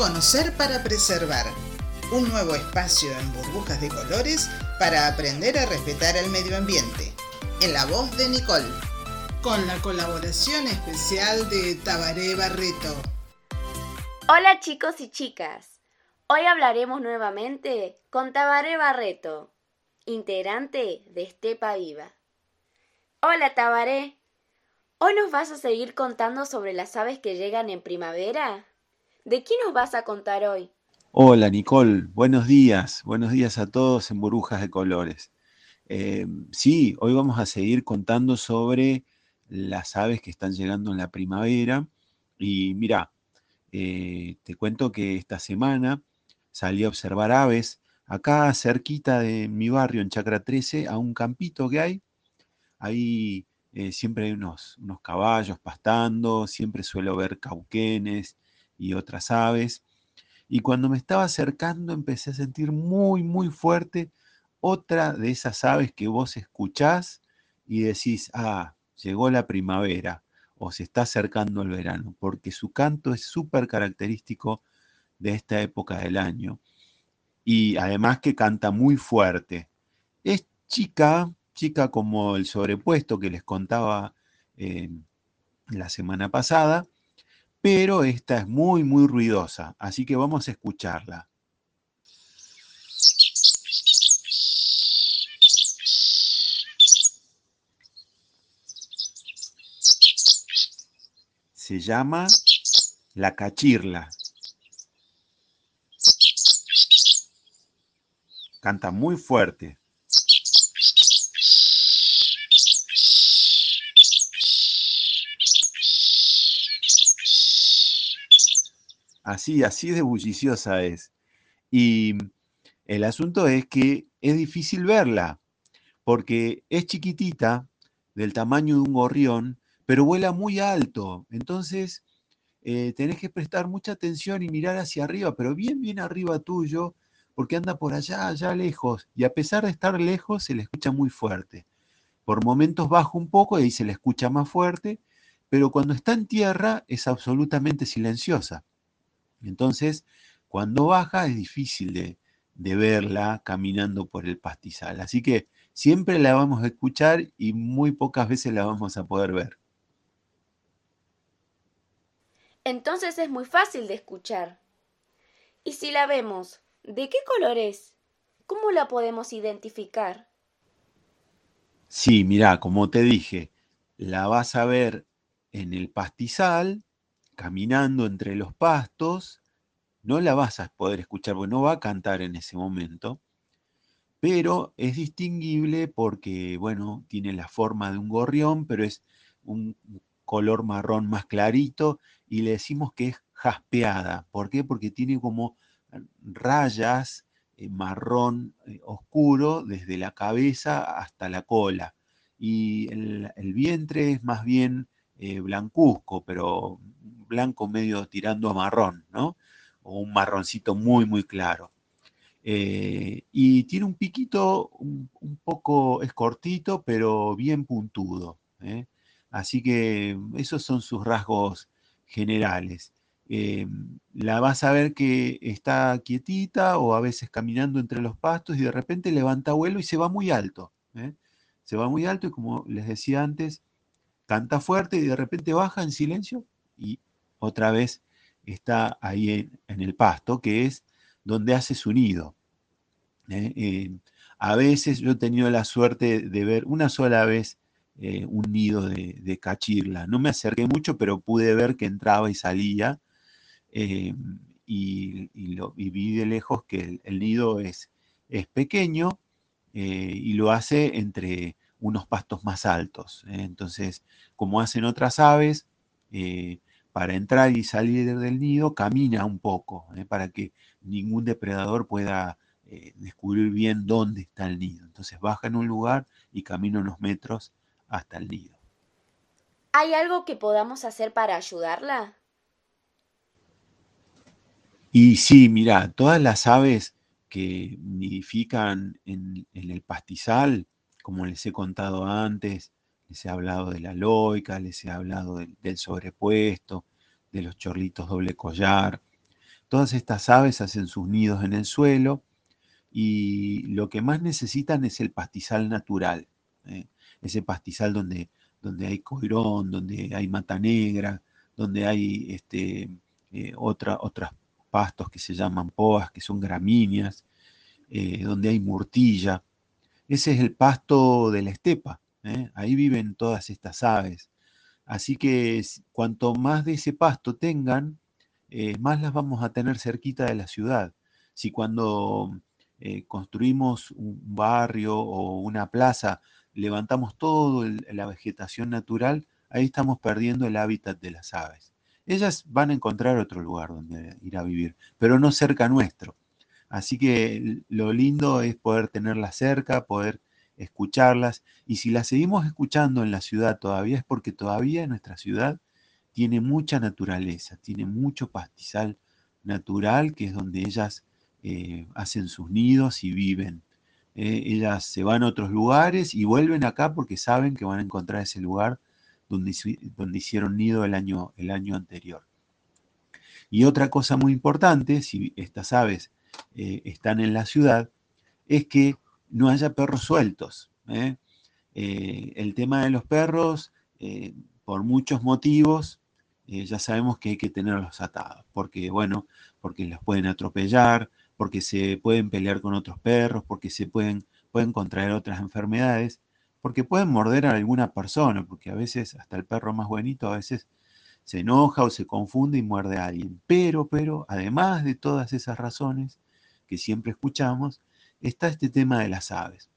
Conocer para preservar. Un nuevo espacio en burbujas de colores para aprender a respetar el medio ambiente. En la voz de Nicole. Con la colaboración especial de Tabaré Barreto. Hola chicos y chicas. Hoy hablaremos nuevamente con Tabaré Barreto, integrante de Estepa Viva. Hola Tabaré. ¿Hoy nos vas a seguir contando sobre las aves que llegan en primavera? ¿De qué nos vas a contar hoy? Hola Nicole, buenos días, buenos días a todos en Burbujas de Colores. Eh, sí, hoy vamos a seguir contando sobre las aves que están llegando en la primavera. Y mira, eh, te cuento que esta semana salí a observar aves acá cerquita de mi barrio, en Chacra 13, a un campito que hay. Ahí eh, siempre hay unos, unos caballos pastando, siempre suelo ver cauquenes y otras aves. Y cuando me estaba acercando empecé a sentir muy, muy fuerte otra de esas aves que vos escuchás y decís, ah, llegó la primavera o se está acercando el verano, porque su canto es súper característico de esta época del año. Y además que canta muy fuerte. Es chica, chica como el sobrepuesto que les contaba eh, la semana pasada, pero esta es muy, muy ruidosa, así que vamos a escucharla. Se llama la cachirla. Canta muy fuerte. Así, así de bulliciosa es. Y el asunto es que es difícil verla, porque es chiquitita, del tamaño de un gorrión, pero vuela muy alto. Entonces, eh, tenés que prestar mucha atención y mirar hacia arriba, pero bien, bien arriba tuyo, porque anda por allá, allá lejos. Y a pesar de estar lejos, se le escucha muy fuerte. Por momentos baja un poco y ahí se le escucha más fuerte, pero cuando está en tierra es absolutamente silenciosa. Entonces, cuando baja es difícil de, verla caminando por el pastizal. Así que siempre la vamos a escuchar y muy pocas veces la vamos a poder ver. Entonces es muy fácil de escuchar. Y si la vemos, ¿de qué color es? ¿Cómo la podemos identificar? Sí, mira, como te dije, la vas a ver en el pastizal caminando entre los pastos, no la vas a poder escuchar porque no va a cantar en ese momento, pero es distinguible porque, bueno, tiene la forma de un gorrión, pero es un color marrón más clarito y le decimos que es jaspeada. ¿Por qué? Porque tiene como rayas eh, marrón eh, oscuro desde la cabeza hasta la cola. Y el, vientre es más bien eh, blancuzco, pero blanco medio tirando a marrón, ¿no? O un marroncito muy, muy claro. Eh, y tiene un piquito un, poco, es cortito, pero bien puntudo. ¿eh? Así que esos son sus rasgos generales. Eh, la vas a ver que está quietita o a veces caminando entre los pastos y de repente levanta vuelo y se va muy alto. Se va muy alto y como les decía antes, canta fuerte y de repente baja en silencio y otra vez está ahí en, el pasto, que es donde hace su nido. ¿eh? Eh, a veces yo he tenido la suerte de ver una sola vez eh, un nido de, cachirla. No me acerqué mucho, pero pude ver que entraba y salía. y, lo, vi de lejos que el, nido es, es pequeño y lo hace entre unos pastos más altos. Entonces, como hacen otras aves, para entrar y salir del nido camina un poco, ¿eh? para que ningún depredador pueda eh, descubrir bien dónde está el nido. Entonces baja en un lugar y camina unos metros hasta el nido. ¿Hay algo que podamos hacer para ayudarla? Y sí, mira, todas las aves que nidifican en, el pastizal, como les he contado antes, les he hablado de la loica, les he hablado del sobrepuesto, de los chorlitos doble collar. Todas estas aves hacen sus nidos en el suelo y lo que más necesitan es el pastizal natural, ¿eh? ese pastizal donde, donde hay coirón, donde hay mata negra, donde hay este, eh, otra, otros pastos que se llaman poas, que son gramíneas, eh, donde hay murtilla. Ese es el pasto de la estepa, ahí viven todas estas aves. Así que cuanto más de ese pasto tengan, más las vamos a tener cerquita de la ciudad. Si cuando eh, construimos un barrio o una plaza, levantamos toda la vegetación natural, ahí estamos perdiendo el hábitat de las aves. Ellas van a encontrar otro lugar donde ir a vivir, pero no cerca nuestro. Así que lo lindo es poder tenerlas cerca, poder escucharlas. Y si las seguimos escuchando en la ciudad todavía es porque todavía nuestra ciudad tiene mucha naturaleza, tiene mucho pastizal natural, que es donde ellas eh, hacen sus nidos y viven. Eh, ellas se van a otros lugares y vuelven acá porque saben que van a encontrar ese lugar donde, donde hicieron nido el año, el año anterior. Y otra cosa muy importante, si estas aves eh, están en la ciudad, es que no haya perros sueltos. el tema de los perros, por muchos motivos, ya sabemos que hay que tenerlos atados, porque, bueno, porque los pueden atropellar, porque se pueden pelear con otros perros, porque se pueden, pueden contraer otras enfermedades, porque pueden morder a alguna persona, porque a veces hasta el perro más bonito a veces se enoja o se confunde y muerde a alguien. Pero, pero, además de todas esas razones que siempre escuchamos, está este tema de las aves.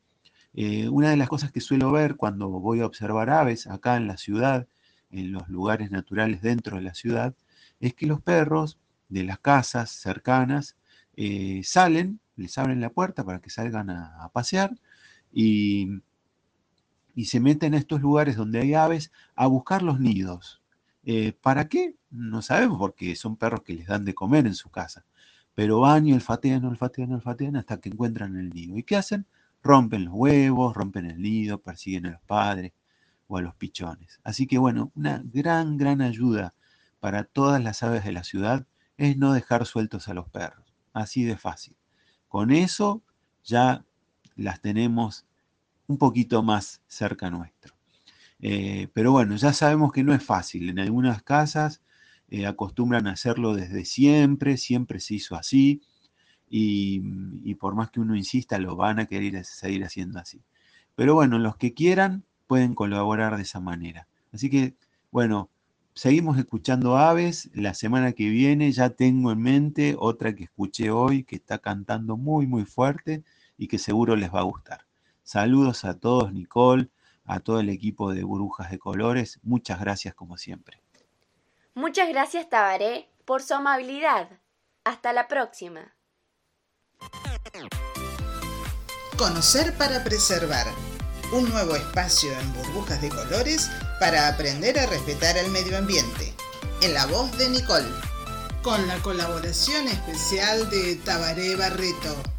Eh, una de las cosas que suelo ver cuando voy a observar aves acá en la ciudad, en los lugares naturales dentro de la ciudad, es que los perros de las casas cercanas eh, salen, les abren la puerta para que salgan a, pasear y, se meten a estos lugares donde hay aves a buscar los nidos. Eh, ¿Para qué? No sabemos, porque son perros que les dan de comer en su casa. Pero van y olfatean, olfatean, olfatean hasta que encuentran el nido. ¿Y qué hacen? Rompen los huevos, rompen el nido, persiguen a los padres o a los pichones. Así que bueno, una gran, gran ayuda para todas las aves de la ciudad es no dejar sueltos a los perros. Así de fácil. Con eso ya las tenemos un poquito más cerca nuestro. Eh, pero bueno, ya sabemos que no es fácil. En algunas casas eh, acostumbran a hacerlo desde siempre, siempre se hizo así. Y, y, por más que uno insista, lo van a querer seguir haciendo así. Pero bueno, los que quieran pueden colaborar de esa manera. Así que, bueno, seguimos escuchando aves. La semana que viene ya tengo en mente otra que escuché hoy que está cantando muy, muy fuerte y que seguro les va a gustar. Saludos a todos, Nicole, a todo el equipo de Burbujas de Colores. Muchas gracias como siempre. Muchas gracias, Tabaré, por su amabilidad. Hasta la próxima. Conocer para preservar un nuevo espacio en burbujas de colores para aprender a respetar el medio ambiente, en la voz de Nicole, con la colaboración especial de Tabaré Barreto.